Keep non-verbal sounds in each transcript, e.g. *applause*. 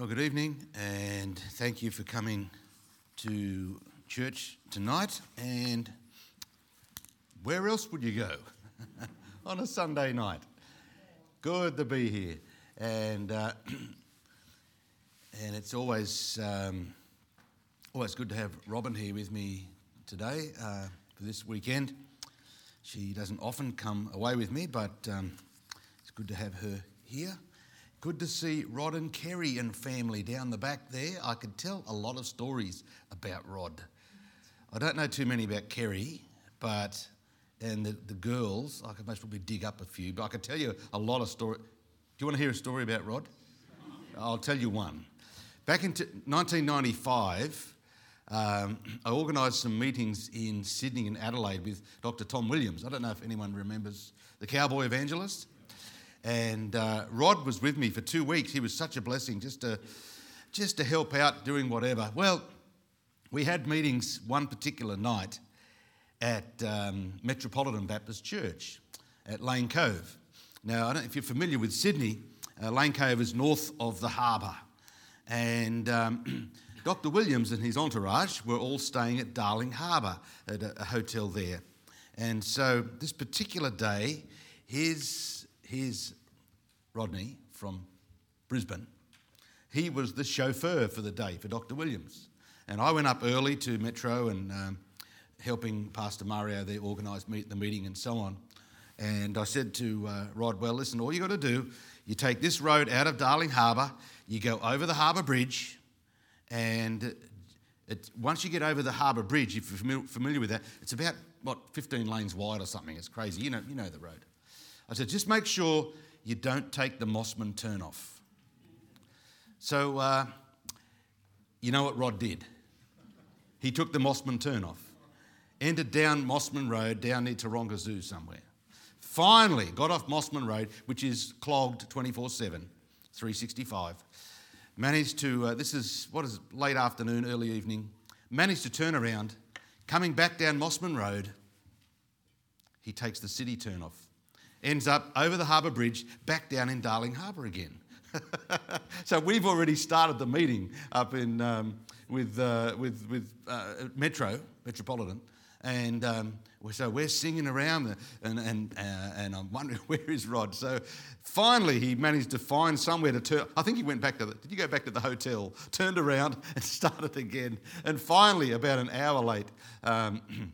Well, good evening, and thank you for coming to church tonight. And where else would you go *laughs* on a Sunday night? Good to be here, and uh, *clears throat* and it's always um, always good to have Robin here with me today uh, for this weekend. She doesn't often come away with me, but um, it's good to have her here. Good to see Rod and Kerry and family down the back there. I could tell a lot of stories about Rod. I don't know too many about Kerry, but and the, the girls, I could most probably dig up a few, but I could tell you a lot of stories. Do you want to hear a story about Rod? I'll tell you one. Back in 1995, um, I organised some meetings in Sydney and Adelaide with Dr. Tom Williams. I don't know if anyone remembers the cowboy evangelist. And uh, Rod was with me for two weeks. He was such a blessing just to, just to help out doing whatever. Well, we had meetings one particular night at um, Metropolitan Baptist Church at Lane Cove. Now, I don't know if you're familiar with Sydney, uh, Lane Cove is north of the harbour. And um, *clears throat* Dr. Williams and his entourage were all staying at Darling Harbour at a, a hotel there. And so this particular day, his here's Rodney from Brisbane. He was the chauffeur for the day for Dr. Williams. And I went up early to Metro and um, helping Pastor Mario there organise meet, the meeting and so on. And I said to uh, Rod, well, listen, all you got to do, you take this road out of Darling Harbour, you go over the harbour bridge, and it, once you get over the harbour bridge, if you're familiar with that, it's about, what, 15 lanes wide or something. It's crazy. You know, you know the road. I said, just make sure you don't take the Mosman turn off. So, uh, you know what Rod did? He took the Mosman turn off, entered down Mosman Road, down near Taronga Zoo somewhere. Finally, got off Mosman Road, which is clogged 24 7, 365. Managed to, uh, this is, what is it, late afternoon, early evening. Managed to turn around. Coming back down Mosman Road, he takes the city turn off ends up over the harbour bridge, back down in Darling Harbour again. *laughs* so we've already started the meeting up in um, with uh, with with uh, Metro Metropolitan, and um, so we're singing around, and and uh, and I'm wondering *laughs* where is Rod. So finally, he managed to find somewhere to turn. I think he went back to the. Did you go back to the hotel? *laughs* Turned around and started again, and finally, about an hour late, um, *clears throat*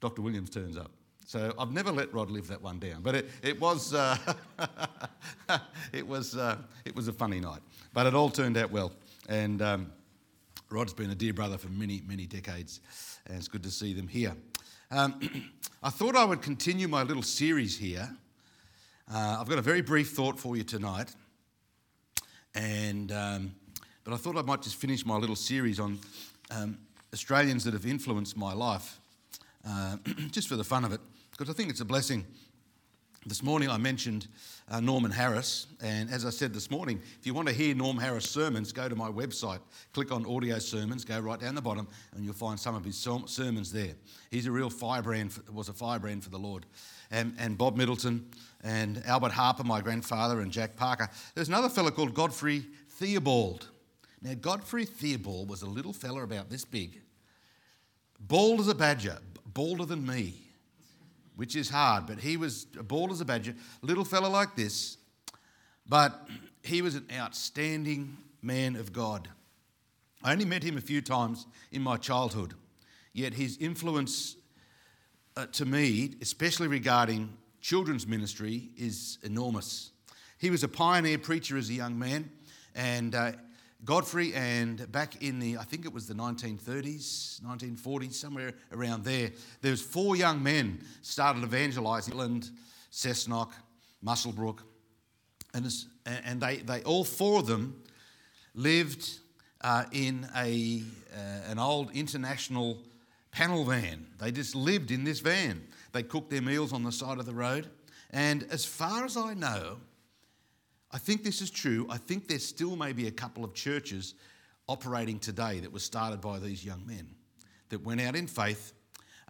Dr. Williams turns up. So I've never let Rod live that one down, but it, it was uh, *laughs* it was uh, it was a funny night, but it all turned out well. And um, Rod's been a dear brother for many many decades, and it's good to see them here. Um, *clears throat* I thought I would continue my little series here. Uh, I've got a very brief thought for you tonight, and um, but I thought I might just finish my little series on um, Australians that have influenced my life, uh, *clears throat* just for the fun of it because I think it's a blessing. This morning I mentioned uh, Norman Harris, and as I said this morning, if you want to hear Norm Harris sermons, go to my website, click on audio sermons, go right down the bottom, and you'll find some of his sermons there. He's a real firebrand, for, was a firebrand for the Lord. And, and Bob Middleton, and Albert Harper, my grandfather, and Jack Parker. There's another fellow called Godfrey Theobald. Now, Godfrey Theobald was a little fella about this big, bald as a badger, balder than me which is hard, but he was bald as a badger, little fellow like this, but he was an outstanding man of God. I only met him a few times in my childhood, yet his influence uh, to me, especially regarding children's ministry, is enormous. He was a pioneer preacher as a young man, and uh, Godfrey, and back in the, I think it was the 1930s, 1940s, somewhere around there, there was four young men started evangelising England, Cessnock, Muswellbrook, and, and they, they, all four of them lived uh, in a, uh, an old international panel van. They just lived in this van. They cooked their meals on the side of the road. And as far as I know, I think this is true. I think there still may be a couple of churches operating today that were started by these young men that went out in faith.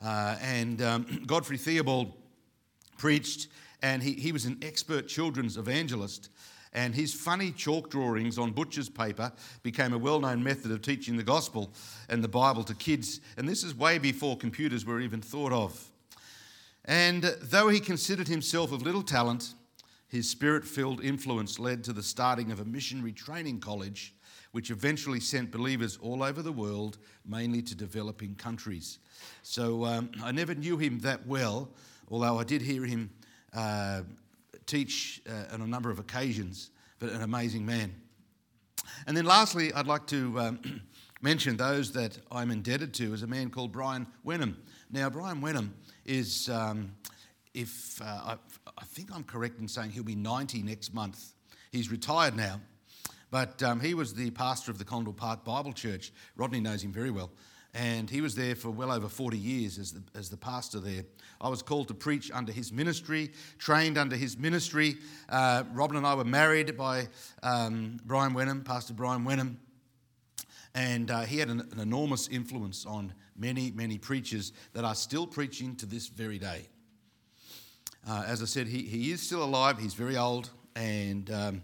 Uh, and um, *clears throat* Godfrey Theobald preached, and he, he was an expert children's evangelist. And his funny chalk drawings on butcher's paper became a well known method of teaching the gospel and the Bible to kids. And this is way before computers were even thought of. And though he considered himself of little talent, his spirit filled influence led to the starting of a missionary training college, which eventually sent believers all over the world, mainly to developing countries. So um, I never knew him that well, although I did hear him uh, teach uh, on a number of occasions, but an amazing man. And then lastly, I'd like to um, *clears throat* mention those that I'm indebted to is a man called Brian Wenham. Now, Brian Wenham is, um, if uh, I, I, think I'm correct in saying he'll be 90 next month. He's retired now, but um, he was the pastor of the Condell Park Bible Church. Rodney knows him very well. And he was there for well over 40 years as the, as the pastor there. I was called to preach under his ministry, trained under his ministry. Uh, Robin and I were married by um, Brian Wenham, Pastor Brian Wenham. And uh, he had an, an enormous influence on many, many preachers that are still preaching to this very day. Uh, as I said, he, he is still alive, he's very old and um,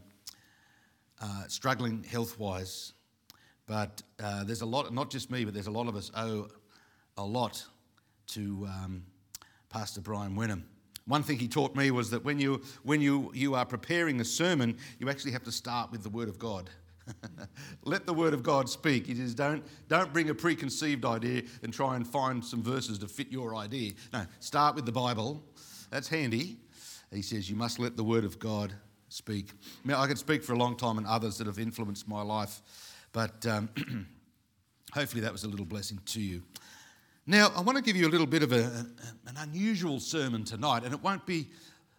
uh, struggling health wise. But uh, there's a lot, not just me, but there's a lot of us owe a lot to um, Pastor Brian Wenham. One thing he taught me was that when you, when you, you are preparing a sermon, you actually have to start with the Word of God. *laughs* Let the word of God speak. It is don't, don't bring a preconceived idea and try and find some verses to fit your idea. No, start with the Bible. That's handy. He says, you must let the word of God speak. Now, I could speak for a long time and others that have influenced my life, but um, *clears throat* hopefully that was a little blessing to you. Now, I want to give you a little bit of a, an unusual sermon tonight, and it won't be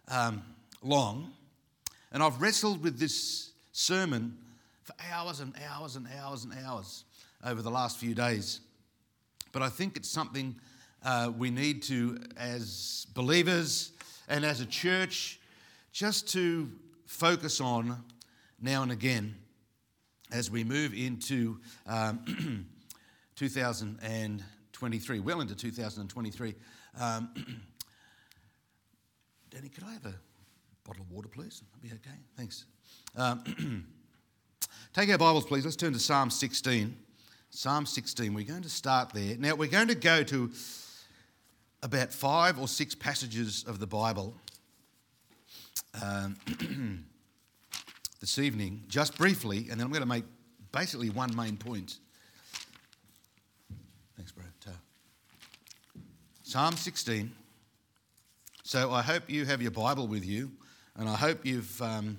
um, long. And I've wrestled with this sermon for hours and hours and hours and hours over the last few days. But I think it's something uh, we need to, as believers and as a church, just to focus on now and again as we move into um, *clears throat* 2023, well into 2023. Um, *clears throat* Danny, could I have a bottle of water, please? That'd be okay. Thanks. Um, *clears throat* Take our Bibles, please. Let's turn to Psalm 16. Psalm 16. We're going to start there. Now, we're going to go to about five or six passages of the Bible um, *clears throat* this evening, just briefly, and then I'm going to make basically one main point. Thanks, bro. Psalm 16. So I hope you have your Bible with you, and I hope you've, um,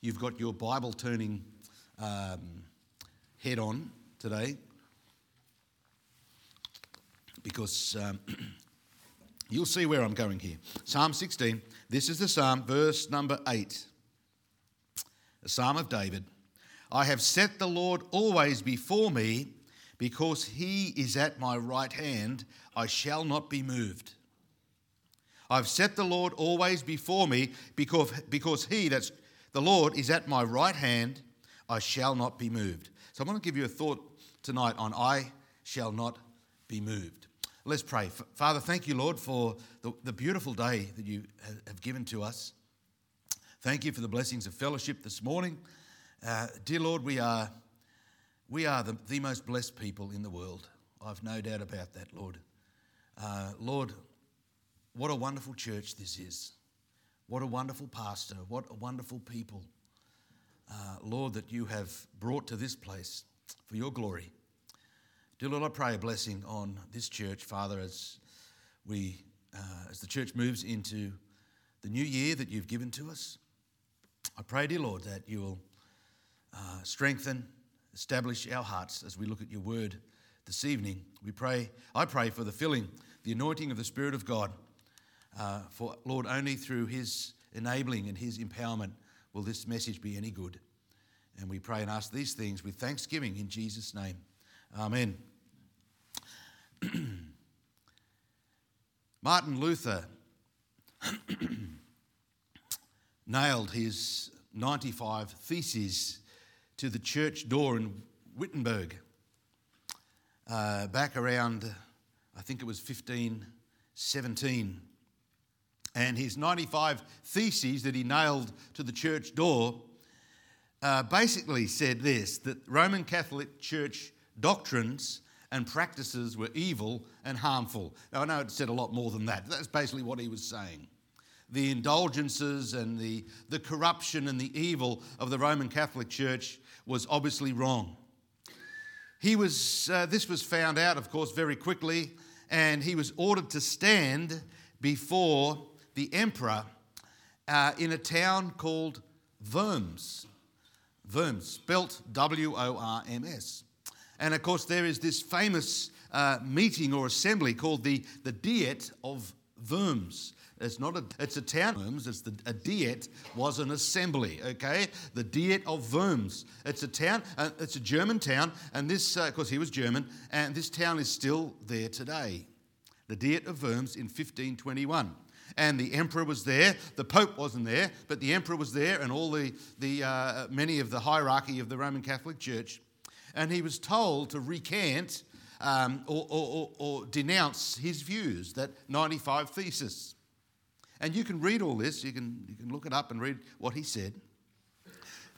you've got your Bible turning um, head on today because um, *clears throat* you'll see where I'm going here. Psalm 16, this is the psalm, verse number 8, the psalm of David. I have set the Lord always before me because he is at my right hand, I shall not be moved. I've set the Lord always before me because, because he, that's the Lord, is at my right hand, I shall not be moved. So I want to give you a thought tonight on I shall not be moved. Let's pray. Father, thank you, Lord, for the, the beautiful day that you have given to us. Thank you for the blessings of fellowship this morning. Uh, dear Lord, we are, we are the, the most blessed people in the world. I've no doubt about that, Lord. Uh, Lord, what a wonderful church this is. What a wonderful pastor. What a wonderful people uh, Lord, that you have brought to this place for your glory. Dear Lord, I pray a blessing on this church, Father, as we, uh, as the church moves into the new year that you've given to us. I pray, dear Lord, that you will uh, strengthen, establish our hearts as we look at your word this evening. We pray, I pray for the filling, the anointing of the Spirit of God. Uh, for Lord, only through his enabling and his empowerment will this message be any good? And we pray and ask these things with thanksgiving in Jesus' name. Amen. *clears throat* Martin Luther *clears throat* nailed his 95 theses to the church door in Wittenberg uh, back around, I think it was 1517 and his 95 theses that he nailed to the church door uh, basically said this that Roman Catholic Church doctrines and practices were evil and harmful. Now, I know it said a lot more than that. That's basically what he was saying. The indulgences and the, the corruption and the evil of the Roman Catholic Church was obviously wrong. He was, uh, this was found out, of course, very quickly, and he was ordered to stand before the emperor uh, in a town called Worms. Worms, spelt W O R M S. And of course, there is this famous uh, meeting or assembly called the, the Diet of Worms. It's not a, it's a town. Worms, it's the, a diet was an assembly, okay? The Diet of Worms. It's a town, uh, it's a German town, and this, uh, of course, he was German, and this town is still there today. The Diet of Worms in 1521 and the emperor was there. The pope wasn't there, but the emperor was there, and all the, the uh, many of the hierarchy of the Roman Catholic Church. And he was told to recant um, or, or, or, or denounce his views, that 95 thesis. And you can read all this, you can, you can look it up and read what he said.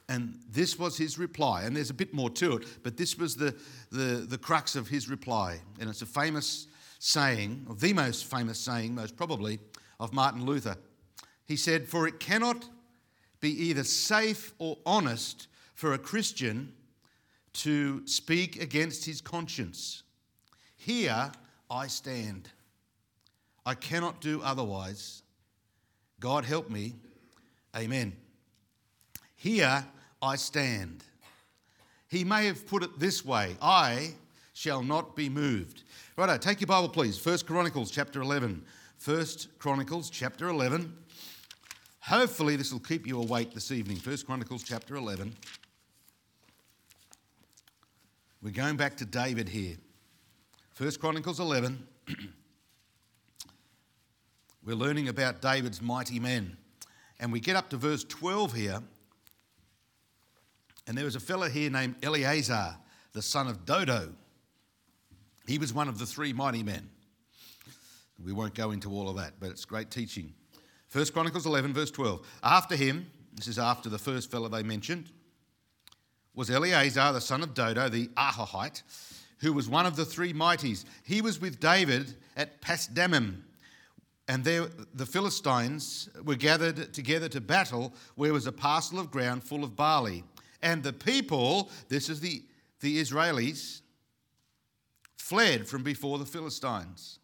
And this was his reply. And there's a bit more to it, but this was the, the, the crux of his reply. And it's a famous saying, or the most famous saying, most probably, of Martin Luther. He said, For it cannot be either safe or honest for a Christian to speak against his conscience. Here I stand. I cannot do otherwise. God help me. Amen. Here I stand. He may have put it this way I shall not be moved. Righto, take your Bible, please. First Chronicles chapter 11. First Chronicles chapter 11. Hopefully, this will keep you awake this evening. First Chronicles chapter 11. We're going back to David here. First Chronicles 11. *clears throat* We're learning about David's mighty men. And we get up to verse 12 here. And there was a fellow here named Eleazar, the son of Dodo. He was one of the three mighty men. We won't go into all of that, but it's great teaching. First Chronicles 11, verse 12. After him, this is after the first fellow they mentioned, was Eleazar, the son of Dodo, the Ahohite, who was one of the three mighties. He was with David at Pasdammim, and there the Philistines were gathered together to battle, where was a parcel of ground full of barley. And the people, this is the, the Israelis, fled from before the Philistines.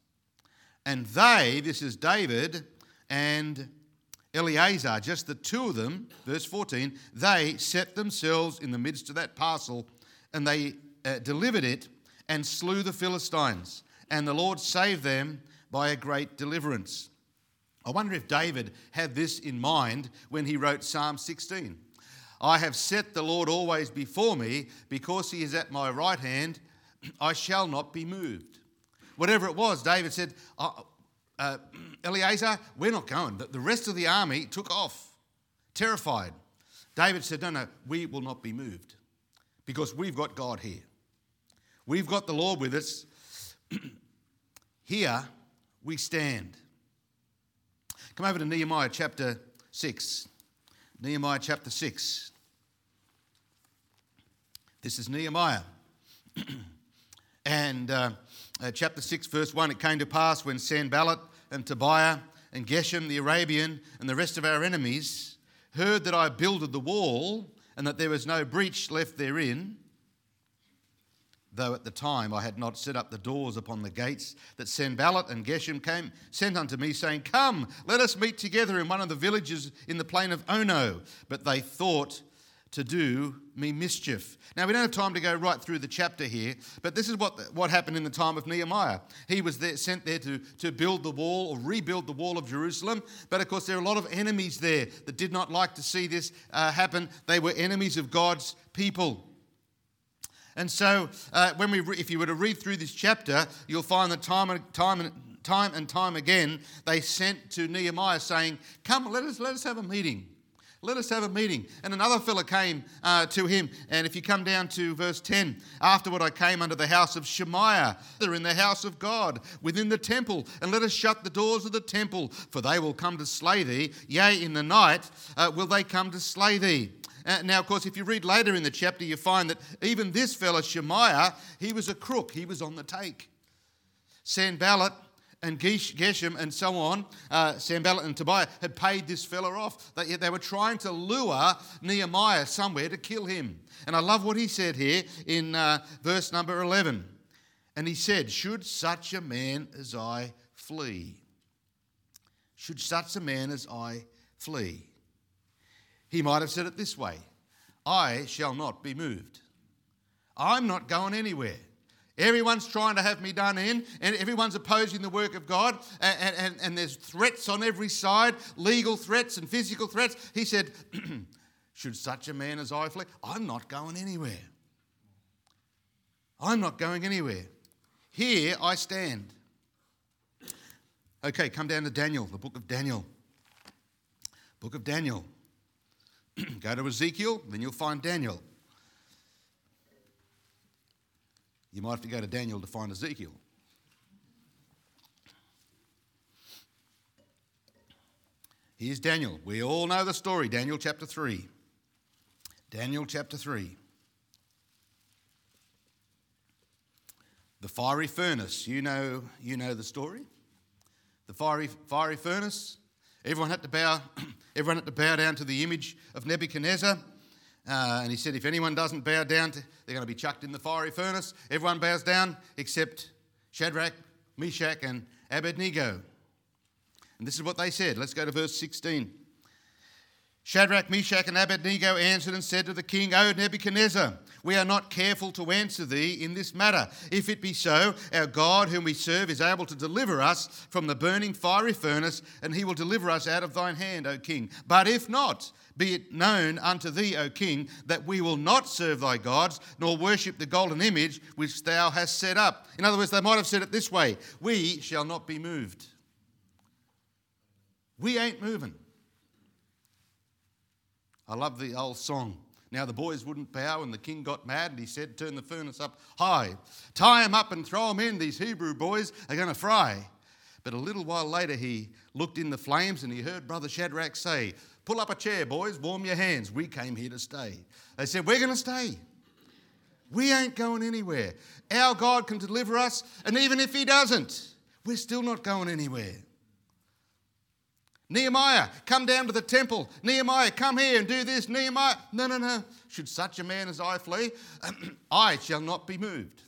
And they, this is David and Eleazar, just the two of them, verse 14, they set themselves in the midst of that parcel and they uh, delivered it and slew the Philistines. And the Lord saved them by a great deliverance. I wonder if David had this in mind when he wrote Psalm 16. I have set the Lord always before me, because he is at my right hand, *clears throat* I shall not be moved. Whatever it was, David said, uh, *clears throat* Eleazar, we're not going. The rest of the army took off, terrified. David said, No, no, we will not be moved because we've got God here. We've got the Lord with us. *clears throat* here we stand. Come over to Nehemiah chapter 6. Nehemiah chapter 6. This is Nehemiah. *clears throat* and uh, uh, chapter 6, verse 1 It came to pass when Sanballat and Tobiah and Geshem the Arabian and the rest of our enemies heard that I builded the wall and that there was no breach left therein, though at the time I had not set up the doors upon the gates, that Sanballat and Geshem came, sent unto me, saying, Come, let us meet together in one of the villages in the plain of Ono. But they thought to do me mischief. Now, we don't have time to go right through the chapter here, but this is what, what happened in the time of Nehemiah. He was there, sent there to, to build the wall or rebuild the wall of Jerusalem, but of course, there are a lot of enemies there that did not like to see this uh, happen. They were enemies of God's people. And so, uh, when we re- if you were to read through this chapter, you'll find that time and time and time and time again they sent to Nehemiah saying, "Come, let us let us have a meeting." Let us have a meeting. And another fella came uh, to him. And if you come down to verse 10, afterward I came unto the house of Shemaiah, they're in the house of God, within the temple, and let us shut the doors of the temple, for they will come to slay thee. Yea, in the night uh, will they come to slay thee. Uh, now, of course, if you read later in the chapter, you find that even this fella, Shemaiah, he was a crook. He was on the take. Sanballat and Geshem and so on, uh, Sanballat and Tobiah had paid this fella off. They, they were trying to lure Nehemiah somewhere to kill him. And I love what he said here in uh, verse number 11. And he said, Should such a man as I flee? Should such a man as I flee? He might have said it this way I shall not be moved. I'm not going anywhere. Everyone's trying to have me done in, and everyone's opposing the work of God, and, and, and there's threats on every side legal threats and physical threats. He said, *clears throat* Should such a man as I flee? I'm not going anywhere. I'm not going anywhere. Here I stand. Okay, come down to Daniel, the book of Daniel. Book of Daniel. *clears throat* Go to Ezekiel, then you'll find Daniel. You might have to go to Daniel to find Ezekiel. Here's Daniel. We all know the story, Daniel chapter 3. Daniel chapter 3. The fiery furnace. You know, you know the story. The fiery, fiery furnace. Everyone had to bow, *clears throat* everyone had to bow down to the image of Nebuchadnezzar. Uh, and he said, if anyone doesn't bow down, to, they're going to be chucked in the fiery furnace. Everyone bows down except Shadrach, Meshach, and Abednego. And this is what they said. Let's go to verse 16. Shadrach, Meshach, and Abednego answered and said to the king, O Nebuchadnezzar, we are not careful to answer thee in this matter. If it be so, our God, whom we serve, is able to deliver us from the burning fiery furnace, and he will deliver us out of thine hand, O king. But if not, be it known unto thee, O king, that we will not serve thy gods, nor worship the golden image which thou hast set up. In other words, they might have said it this way We shall not be moved. We ain't moving. I love the old song. Now the boys wouldn't bow, and the king got mad, and he said, Turn the furnace up high. Tie them up and throw them in. These Hebrew boys are going to fry. But a little while later, he looked in the flames and he heard Brother Shadrach say, Pull up a chair, boys, warm your hands. We came here to stay. They said, We're going to stay. We ain't going anywhere. Our God can deliver us, and even if He doesn't, we're still not going anywhere. Nehemiah, come down to the temple. Nehemiah, come here and do this. Nehemiah, no, no, no. Should such a man as I flee, *clears throat* I shall not be moved.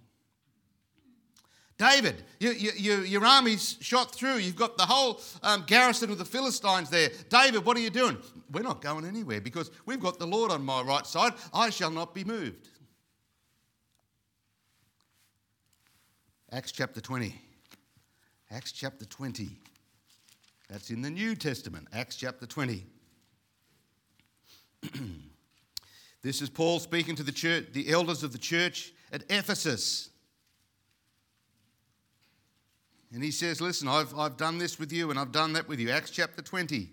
David, you, you, your army's shot through. You've got the whole um, garrison of the Philistines there. David, what are you doing? We're not going anywhere because we've got the Lord on my right side. I shall not be moved. Acts chapter 20. Acts chapter 20. That's in the New Testament, Acts chapter 20. *clears throat* this is Paul speaking to the church, the elders of the church at Ephesus. And he says, Listen, I've, I've done this with you and I've done that with you. Acts chapter 20,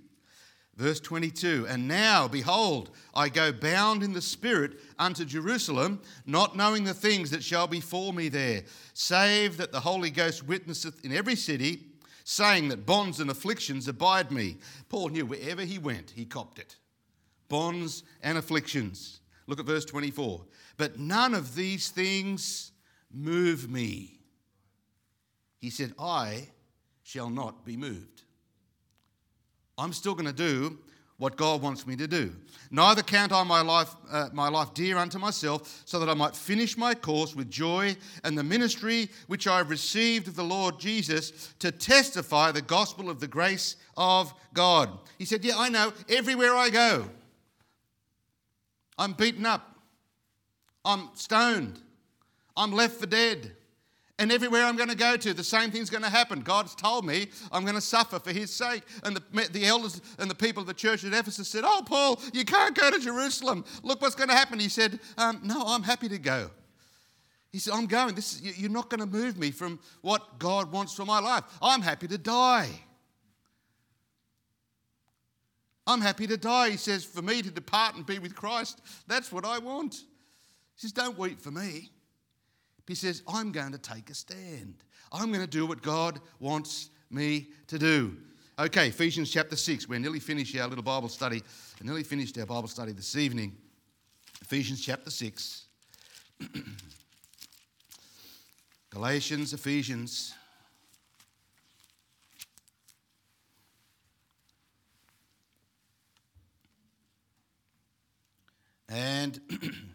verse 22. And now, behold, I go bound in the Spirit unto Jerusalem, not knowing the things that shall befall me there, save that the Holy Ghost witnesseth in every city saying that bonds and afflictions abide me. Paul knew wherever he went, he copped it. Bonds and afflictions. Look at verse 24. But none of these things move me. He said, I shall not be moved. I'm still going to do what God wants me to do. Neither count I my life, uh, my life dear unto myself, so that I might finish my course with joy and the ministry which I have received of the Lord Jesus to testify the gospel of the grace of God. He said, Yeah, I know, everywhere I go, I'm beaten up, I'm stoned, I'm left for dead. And everywhere I'm going to go to, the same thing's going to happen. God's told me I'm going to suffer for his sake. And the, the elders and the people of the church at Ephesus said, Oh, Paul, you can't go to Jerusalem. Look what's going to happen. He said, um, No, I'm happy to go. He said, I'm going. This is, you're not going to move me from what God wants for my life. I'm happy to die. I'm happy to die. He says, For me to depart and be with Christ, that's what I want. He says, Don't weep for me. He says, I'm going to take a stand. I'm going to do what God wants me to do. Okay, Ephesians chapter 6. We're nearly finished our little Bible study. We're nearly finished our Bible study this evening. Ephesians chapter 6. *clears throat* Galatians, Ephesians. And *clears throat*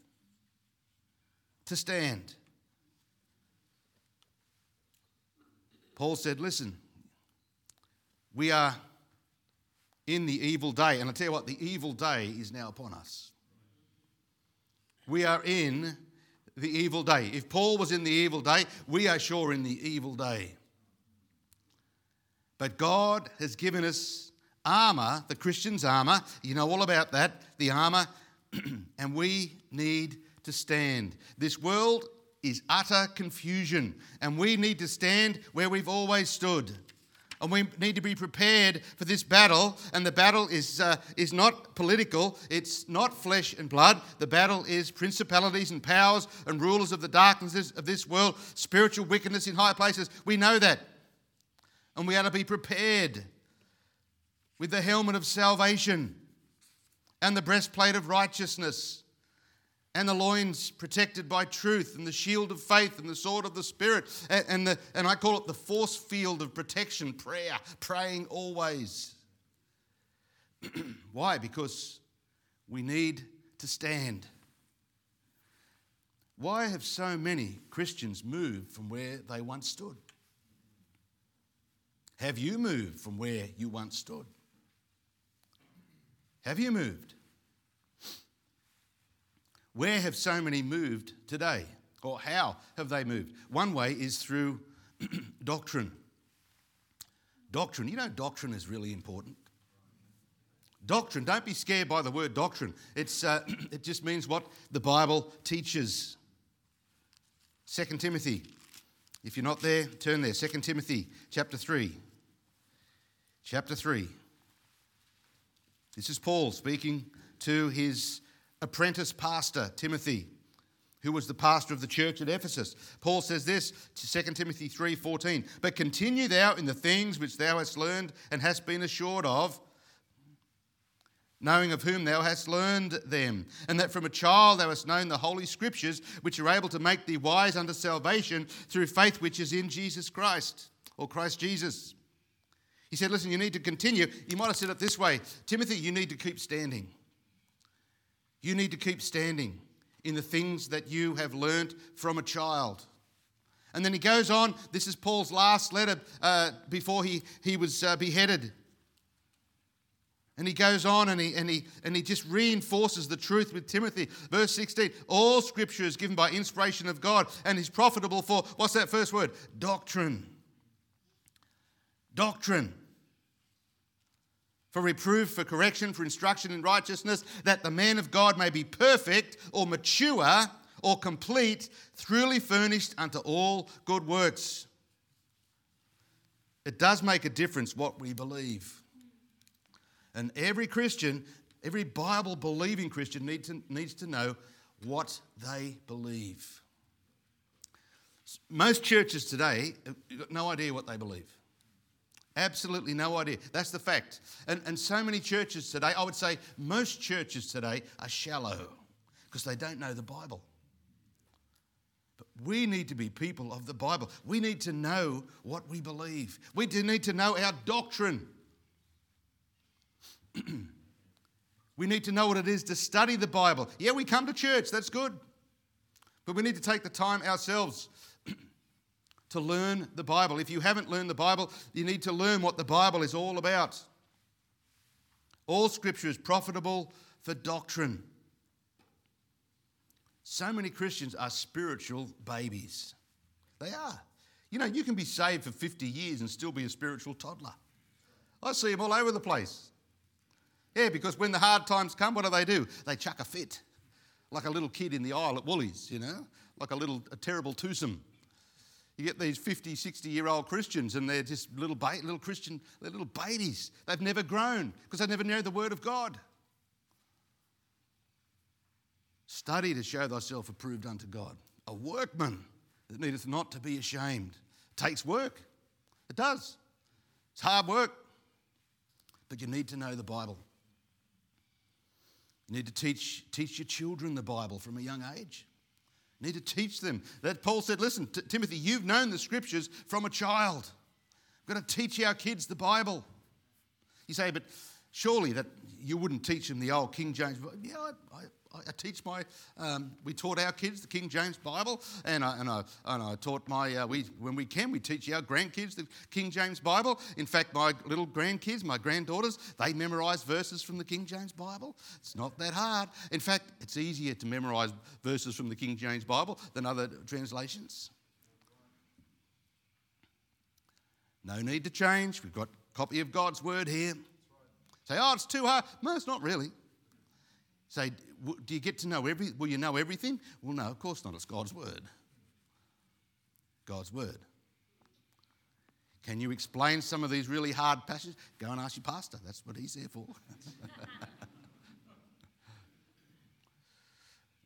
to stand. Paul said, Listen, we are in the evil day. And I tell you what, the evil day is now upon us. We are in the evil day. If Paul was in the evil day, we are sure in the evil day. But God has given us armor, the Christian's armor. You know all about that, the armor. *clears throat* and we need to stand. This world is utter confusion, and we need to stand where we've always stood. And we need to be prepared for this battle. And the battle is, uh, is not political, it's not flesh and blood. The battle is principalities and powers and rulers of the darknesses of this world, spiritual wickedness in high places. We know that. And we are to be prepared with the helmet of salvation and the breastplate of righteousness and the loins protected by truth, and the shield of faith, and the sword of the Spirit, and, and, the, and I call it the force field of protection, prayer, praying always. *clears throat* Why? Because we need to stand. Why have so many Christians moved from where they once stood? Have you moved from where you once stood? Have you moved? Where have so many moved today? Or how have they moved? One way is through *clears throat* doctrine. Doctrine, you know, doctrine is really important. Doctrine, don't be scared by the word doctrine. It's, uh, *clears throat* it just means what the Bible teaches. 2 Timothy, if you're not there, turn there. 2 Timothy chapter 3. Chapter 3. This is Paul speaking to his apprentice pastor, Timothy, who was the pastor of the church at Ephesus. Paul says this, to 2 Timothy 3:14, "But continue thou in the things which thou hast learned and hast been assured of, knowing of whom thou hast learned them, and that from a child thou hast known the holy scriptures, which are able to make thee wise unto salvation through faith which is in Jesus Christ, or Christ Jesus." He said, Listen, you need to continue. You might have said it this way Timothy, you need to keep standing. You need to keep standing in the things that you have learnt from a child. And then he goes on. This is Paul's last letter uh, before he, he was uh, beheaded. And he goes on and he, and, he, and he just reinforces the truth with Timothy. Verse 16 All scripture is given by inspiration of God and is profitable for, what's that first word? Doctrine. Doctrine for reproof, for correction, for instruction in righteousness, that the man of God may be perfect or mature or complete, truly furnished unto all good works. It does make a difference what we believe. And every Christian, every Bible believing Christian needs to, needs to know what they believe. Most churches today uh, have got no idea what they believe. Absolutely no idea. That's the fact. And, and so many churches today, I would say most churches today are shallow because they don't know the Bible. But we need to be people of the Bible. We need to know what we believe, we need to know our doctrine. *clears throat* we need to know what it is to study the Bible. Yeah, we come to church, that's good. But we need to take the time ourselves to learn the Bible. If you haven't learned the Bible, you need to learn what the Bible is all about. All scripture is profitable for doctrine. So many Christians are spiritual babies. They are. You know, you can be saved for 50 years and still be a spiritual toddler. I see them all over the place. Yeah, because when the hard times come, what do they do? They chuck a fit, like a little kid in the aisle at Woolies, you know, like a little, a terrible twosome. You get these 50, 60 year old Christians, and they're just little, ba- little Christian, they're little babies. They've never grown because they never know the Word of God. Study to show thyself approved unto God, a workman that needeth not to be ashamed. It takes work. It does. It's hard work. But you need to know the Bible. You need to teach, teach your children the Bible from a young age. Need to teach them. That Paul said, listen, T- Timothy, you've known the scriptures from a child. We've got to teach our kids the Bible. You say, but surely that you wouldn't teach them the old King James. Yeah, I, I, I teach my, um, we taught our kids the King James Bible, and I, and I, and I taught my, uh, we, when we can, we teach our grandkids the King James Bible. In fact, my little grandkids, my granddaughters, they memorise verses from the King James Bible. It's not that hard. In fact, it's easier to memorise verses from the King James Bible than other translations. No need to change. We've got a copy of God's Word here. Say, oh, it's too hard. No, it's not really. Say, do you get to know every? Will you know everything? Well, no, of course not. It's God's word. God's word. Can you explain some of these really hard passages? Go and ask your pastor. That's what he's there for.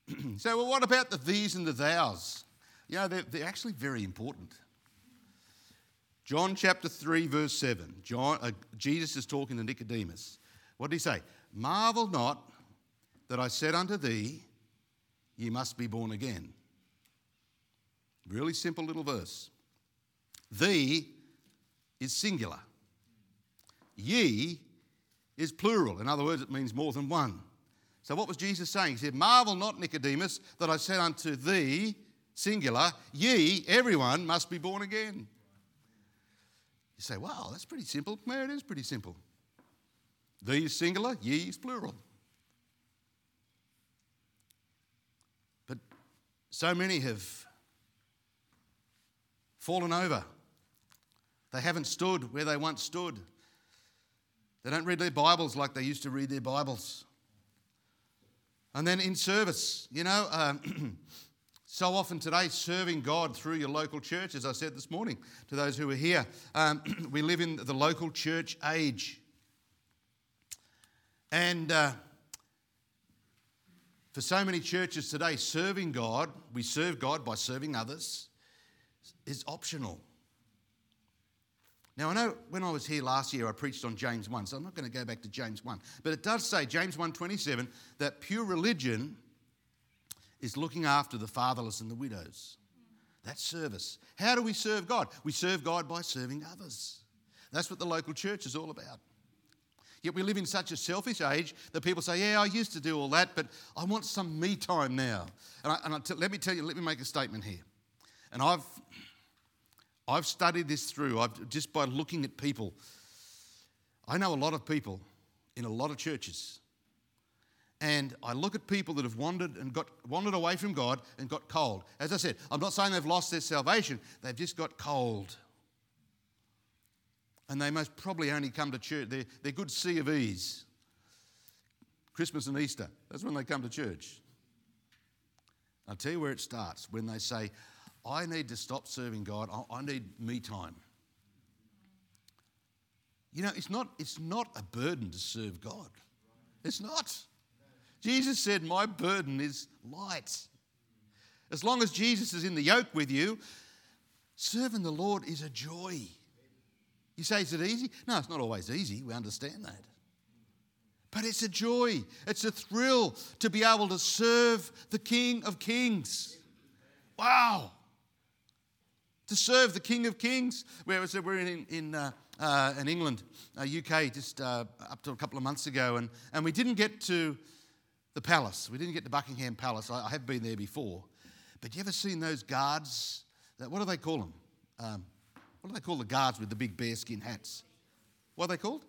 *laughs* so, well, what about the these and the thous? You know, they're, they're actually very important. John chapter 3, verse 7. John, uh, Jesus is talking to Nicodemus. What did he say? Marvel not that I said unto thee, Ye must be born again. Really simple little verse. Thee is singular. Ye is plural. In other words, it means more than one. So, what was Jesus saying? He said, Marvel not, Nicodemus, that I said unto thee, singular, ye, everyone, must be born again. You say, wow, that's pretty simple. Yeah, it is pretty simple. Thee is singular, ye is plural. So many have fallen over. They haven't stood where they once stood. They don't read their Bibles like they used to read their Bibles. And then in service, you know, um, *clears throat* so often today, serving God through your local church, as I said this morning to those who are here, um, *clears throat* we live in the local church age. And uh, for so many churches today, serving God, we serve God by serving others, is optional. Now, I know when I was here last year, I preached on James 1, so I'm not going to go back to James 1. But it does say, James 1.27, that pure religion is looking after the fatherless and the widows. That's service. How do we serve God? We serve God by serving others. That's what the local church is all about. Yet we live in such a selfish age that people say, Yeah, I used to do all that, but I want some me time now. And, I, and I t- let me tell you, let me make a statement here. And I've, I've studied this through I've, just by looking at people. I know a lot of people in a lot of churches. And I look at people that have wandered and got wandered away from God and got cold. As I said, I'm not saying they've lost their salvation, they've just got cold and they most probably only come to church. They're, they're good C of E's. Christmas and Easter, that's when they come to church. I'll tell you where it starts when they say, I need to stop serving God, I, I need me time. You know, it's not, it's not a burden to serve God. It's not. Jesus said, My burden is light. As long as Jesus is in the yoke with you, serving the Lord is a joy. You say, is it easy? No, it's not always easy. We understand that. But it's a joy, it's a thrill to be able to serve the King of Kings. Wow. To serve the King of Kings. Where was it? We're in, in, uh, uh, in England, uh, UK, just uh, up to a couple of months ago, and, and we didn't get to the palace. We didn't get to Buckingham Palace. I, I have been there before. But you ever seen those guards? That, what do they call them? Um, what do they call the guards with the big bearskin hats? What are they called?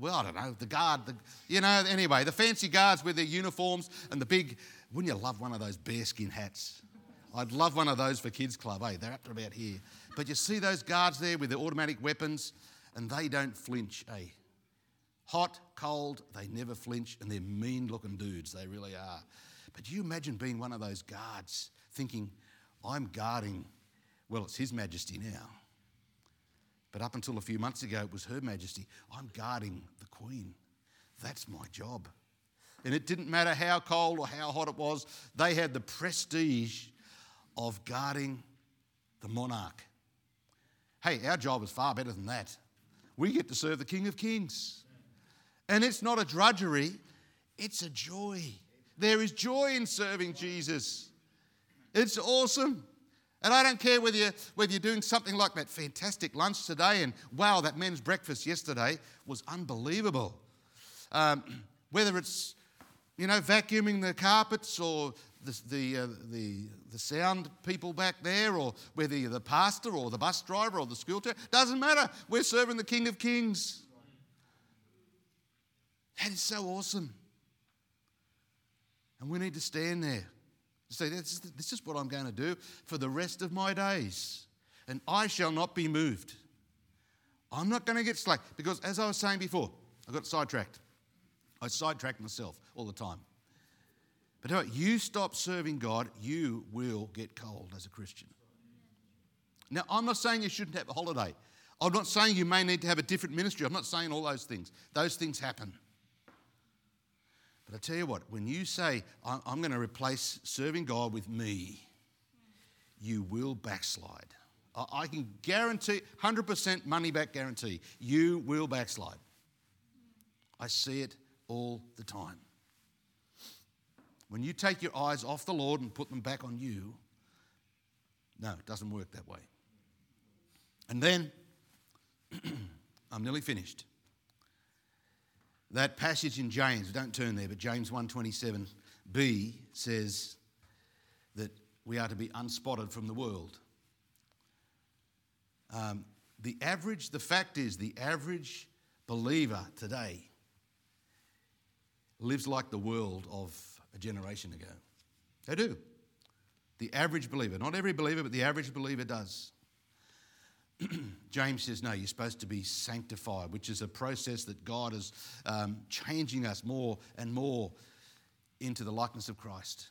well, I don't know, the guard, the, you know, anyway, the fancy guards with their uniforms and the big, wouldn't you love one of those bearskin hats? I'd love one of those for Kids Club, eh? They're up to about here. But you see those guards there with their automatic weapons and they don't flinch, eh? Hot, cold, they never flinch and they're mean looking dudes, they really are. But you imagine being one of those guards thinking, I'm guarding, well, it's His Majesty now. But up until a few months ago, it was Her Majesty. I'm guarding the Queen. That's my job. And it didn't matter how cold or how hot it was, they had the prestige of guarding the monarch. Hey, our job is far better than that. We get to serve the King of Kings. And it's not a drudgery, it's a joy. There is joy in serving Jesus. It's awesome. And I don't care whether you're, whether you're doing something like that fantastic lunch today, and wow, that men's breakfast yesterday was unbelievable. Um, *clears throat* whether it's, you know, vacuuming the carpets or the, the, uh, the, the sound people back there, or whether you're the pastor or the bus driver or the school teacher, doesn't matter. We're serving the King of Kings. That is so awesome. And we need to stand there say, this is, this is what I'm going to do for the rest of my days, and I shall not be moved. I'm not going to get slack because, as I was saying before, I got sidetracked. I sidetracked myself all the time. But anyway, you stop serving God, you will get cold as a Christian. Now, I'm not saying you shouldn't have a holiday. I'm not saying you may need to have a different ministry. I'm not saying all those things. Those things happen. But I tell you what, when you say, I'm going to replace serving God with me, you will backslide. I can guarantee, 100% money back guarantee, you will backslide. I see it all the time. When you take your eyes off the Lord and put them back on you, no, it doesn't work that way. And then, *clears throat* I'm nearly finished. That passage in James, don't turn there, but James 1:27b says that we are to be unspotted from the world. Um, the average, the fact is, the average believer today lives like the world of a generation ago. They do. The average believer, not every believer, but the average believer does. *clears throat* James says, no, you're supposed to be sanctified, which is a process that God is um, changing us more and more into the likeness of Christ.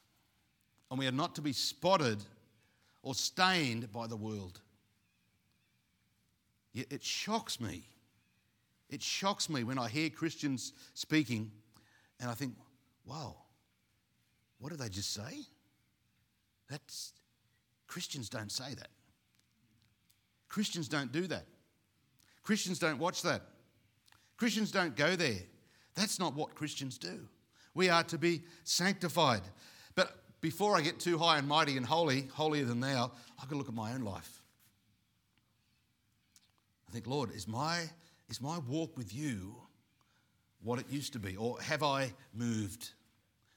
And we are not to be spotted or stained by the world. Yet it shocks me. It shocks me when I hear Christians speaking and I think, wow, what did they just say? That's, Christians don't say that. Christians don't do that. Christians don't watch that. Christians don't go there. That's not what Christians do. We are to be sanctified. But before I get too high and mighty and holy, holier than thou, got to look at my own life. I think, Lord, is my, is my walk with you what it used to be? Or have I moved?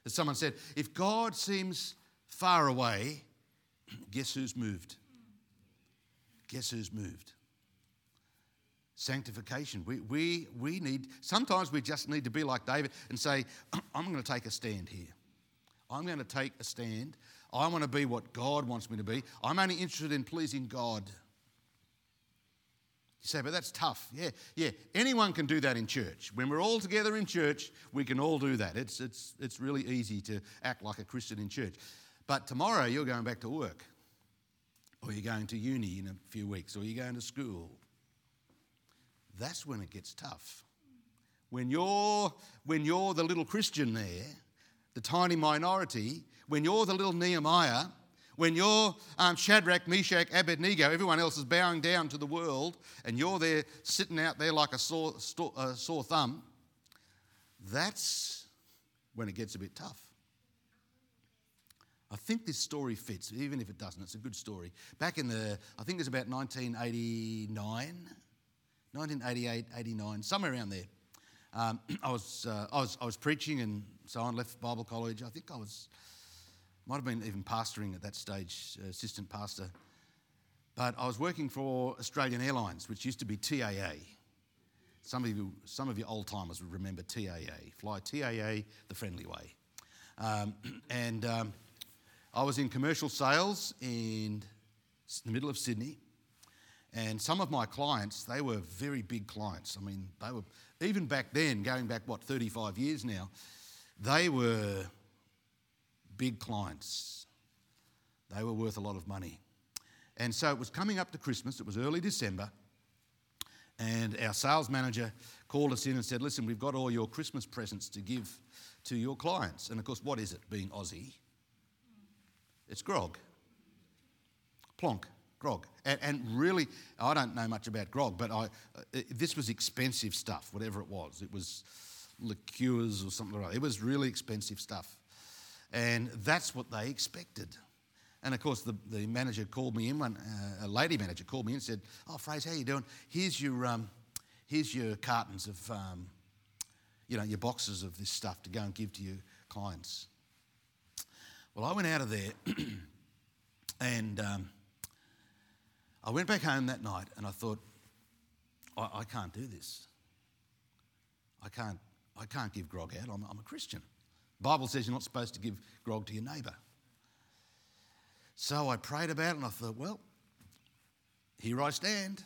As someone said, if God seems far away, *clears throat* guess who's moved? Guess who's moved? Sanctification. We, we, we need, sometimes we just need to be like David and say, *clears throat* I'm going to take a stand here. I'm going to take a stand. I want to be what God wants me to be. I'm only interested in pleasing God. You say, but that's tough. Yeah, yeah. Anyone can do that in church. When we're all together in church, we can all do that. It's, it's, it's really easy to act like a Christian in church. But tomorrow you're going back to work or you're going to uni in a few weeks, or you're going to school. That's when it gets tough. When you're, when you're the little Christian there, the tiny minority, when you're the little Nehemiah, when you're um, Shadrach, Meshach, Abednego, everyone else is bowing down to the world, and you're there sitting out there like a sore, a sore thumb, that's when it gets a bit tough. I think this story fits, even if it doesn't. It's a good story. Back in the, I think it was about 1989, 1988, 89, somewhere around there. Um, *clears throat* I, was, uh, I, was, I was preaching and so on, left Bible college. I think I was, might have been even pastoring at that stage, uh, assistant pastor. But I was working for Australian Airlines, which used to be TAA. Some of you, some of you old timers would remember TAA, fly TAA the friendly way. Um, *clears throat* and um, I was in commercial sales in the middle of Sydney. And some of my clients, they were very big clients. I mean, they were, even back then, going back, what, 35 years now, they were big clients. They were worth a lot of money. And so it was coming up to Christmas, it was early December, and our sales manager called us in and said, Listen, we've got all your Christmas presents to give to your clients. And of course, what is it being Aussie? It's grog. Plonk, grog. And, and really, I don't know much about grog, but I, uh, this was expensive stuff, whatever it was. It was liqueurs or something like that. It was really expensive stuff. And that's what they expected. And of course, the, the manager called me in, one, uh, a lady manager called me in and said, Oh, Fraser, how you doing? Here's your, um, here's your cartons of, um, you know, your boxes of this stuff to go and give to your clients. Well, I went out of there *clears throat* and um, I went back home that night and I thought, I, I, can't do this. I can't, I can't give grog out. I'm, I'm a Christian. The Bible says you're not supposed to give grog to your neighbour. So I prayed about it and I thought, well, here I stand.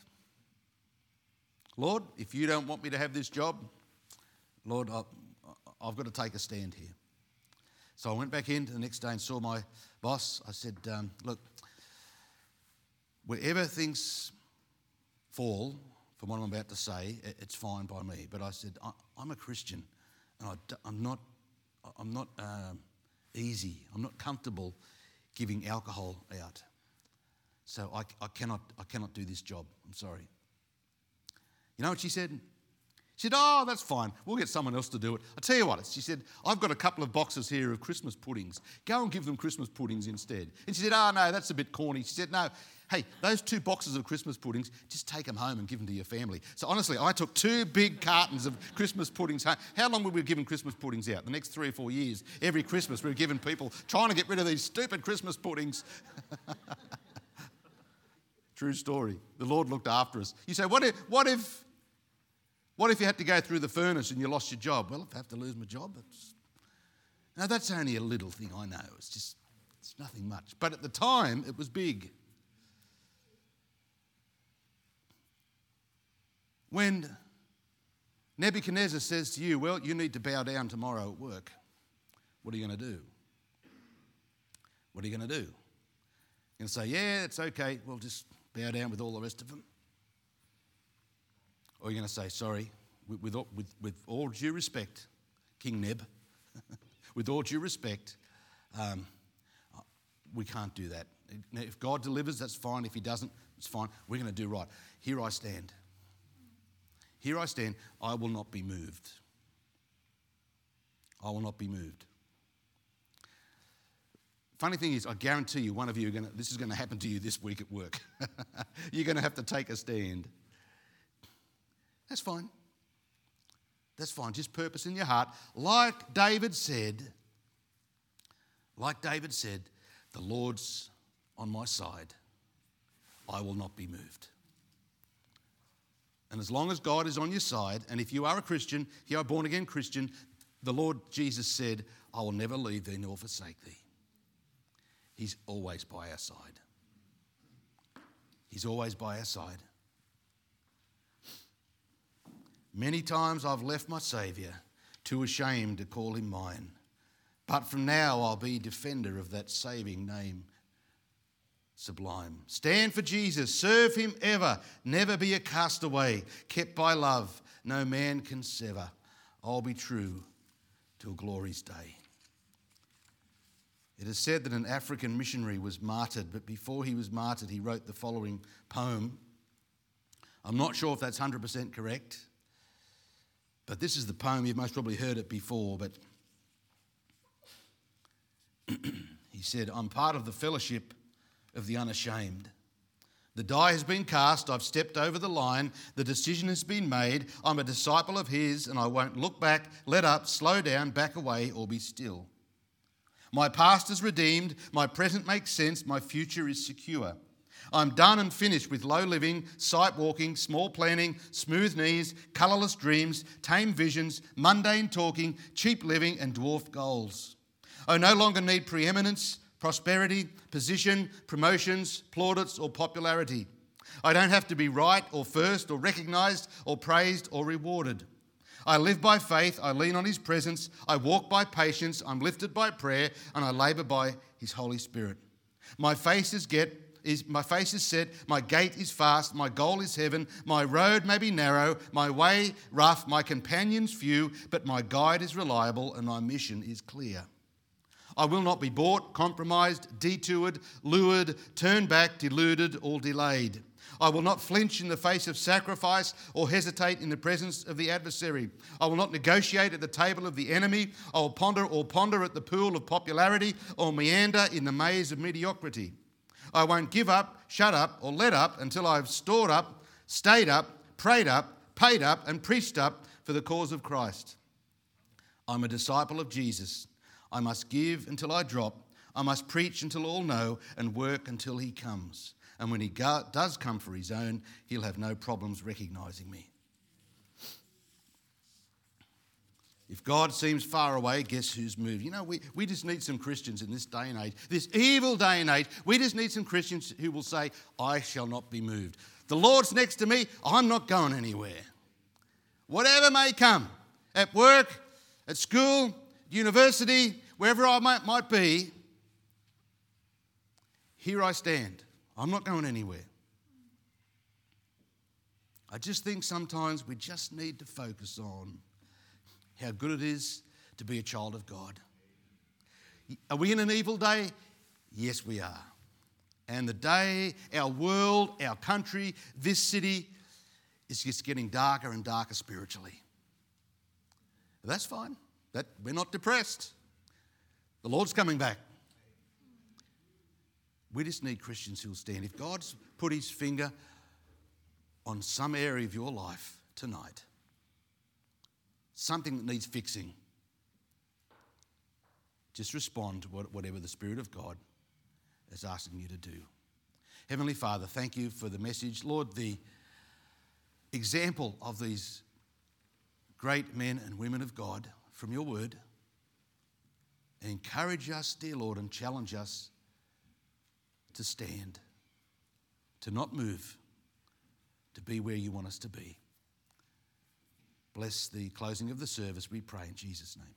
Lord, if you don't want me to have this job, Lord, I've got to take a stand here. So I went back in the next day and saw my boss. I said, um, look, wherever things fall from what I'm about to say, it's fine by me. But I said, I'm a Christian and I'm not, I'm not um, easy, I'm not comfortable giving alcohol out. So I, I, cannot, I cannot do this job. I'm sorry. You know what she said? She said, Oh, that's fine. We'll get someone else to do it. I tell you what, she said, I've got a couple of boxes here of Christmas puddings. Go and give them Christmas puddings instead. And she said, Oh, no, that's a bit corny. She said, No, hey, those two boxes of Christmas puddings, just take them home and give them to your family. So honestly, I took two big cartons of Christmas puddings home. How long were we giving Christmas puddings out? The next three or four years, every Christmas, we were giving people trying to get rid of these stupid Christmas puddings. *laughs* True story. The Lord looked after us. You say, what if, what if what if you had to go through the furnace and you lost your job? Well, if I have to lose my job, it's... now that's only a little thing, I know. It's just, it's nothing much. But at the time, it was big. When Nebuchadnezzar says to you, Well, you need to bow down tomorrow at work, what are you going to do? What are you going to do? You're going to say, Yeah, it's okay. We'll just bow down with all the rest of them. Or you're going to say, sorry, with, with, with, with all due respect, King Neb, *laughs* with all due respect, um, we can't do that. If God delivers, that's fine. If He doesn't, it's fine. We're going to do right. Here I stand. Here I stand. I will not be moved. I will not be moved. Funny thing is, I guarantee you, one of you, are to, this is going to happen to you this week at work. *laughs* You're going to have to take a stand. That's fine. That's fine. Just purpose in your heart. Like David said, like David said, the Lord's on my side. I will not be moved. And as long as God is on your side, and if you are a Christian, if you are a born again Christian, the Lord Jesus said, I will never leave thee nor forsake thee. He's always by our side. He's always by our side. Many times I've left my Saviour, too ashamed to call him mine. But from now I'll be defender of that saving name sublime. Stand for Jesus, serve him ever, never be a castaway, kept by love, no man can sever. I'll be true till glory's day. It is said that an African missionary was martyred, but before he was martyred, he wrote the following poem. I'm not sure if that's 100% correct. But this is the poem, you've most probably heard it before, but *clears throat* he said, I'm part of the fellowship of the unashamed. The die has been cast, I've stepped over the line, the decision has been made. I'm a disciple of his, and I won't look back, let up, slow down, back away, or be still. My past is redeemed, my present makes sense, my future is secure. I'm done and finished with low living, sight walking, small planning, smooth knees, colourless dreams, tame visions, mundane talking, cheap living, and dwarf goals. I no longer need preeminence, prosperity, position, promotions, plaudits, or popularity. I don't have to be right or first or recognised or praised or rewarded. I live by faith, I lean on His presence, I walk by patience, I'm lifted by prayer, and I labour by His Holy Spirit. My faces get is my face is set, my gait is fast, my goal is heaven, my road may be narrow, my way rough, my companions few, but my guide is reliable and my mission is clear. I will not be bought, compromised, detoured, lured, turned back, deluded, or delayed. I will not flinch in the face of sacrifice or hesitate in the presence of the adversary. I will not negotiate at the table of the enemy. I will ponder or ponder at the pool of popularity or meander in the maze of mediocrity. I won't give up, shut up, or let up until I've stored up, stayed up, prayed up, paid up, and preached up for the cause of Christ. I'm a disciple of Jesus. I must give until I drop. I must preach until all know and work until he comes. And when he does come for his own, he'll have no problems recognizing me. If God seems far away, guess who's moved? You know, we, we just need some Christians in this day and age, this evil day and age. We just need some Christians who will say, I shall not be moved. The Lord's next to me, I'm not going anywhere. Whatever may come, at work, at school, university, wherever I might, might be, here I stand. I'm not going anywhere. I just think sometimes we just need to focus on how good it is to be a child of God. Are we in an evil day? Yes, we are. And the day, our world, our country, this city is just getting darker and darker spiritually. That's fine. That, we're not depressed. The Lord's coming back. We just need Christians who'll stand. If God's put his finger on some area of your life tonight, something that needs fixing, just respond to whatever the Spirit of God is asking you to do. Heavenly Father, thank you for the message. Lord, the example of these great men and women of God from your word. Encourage us, dear Lord, and challenge us to stand, to not move, to be where you want us to be. Bless the closing of the service, we pray in Jesus' name.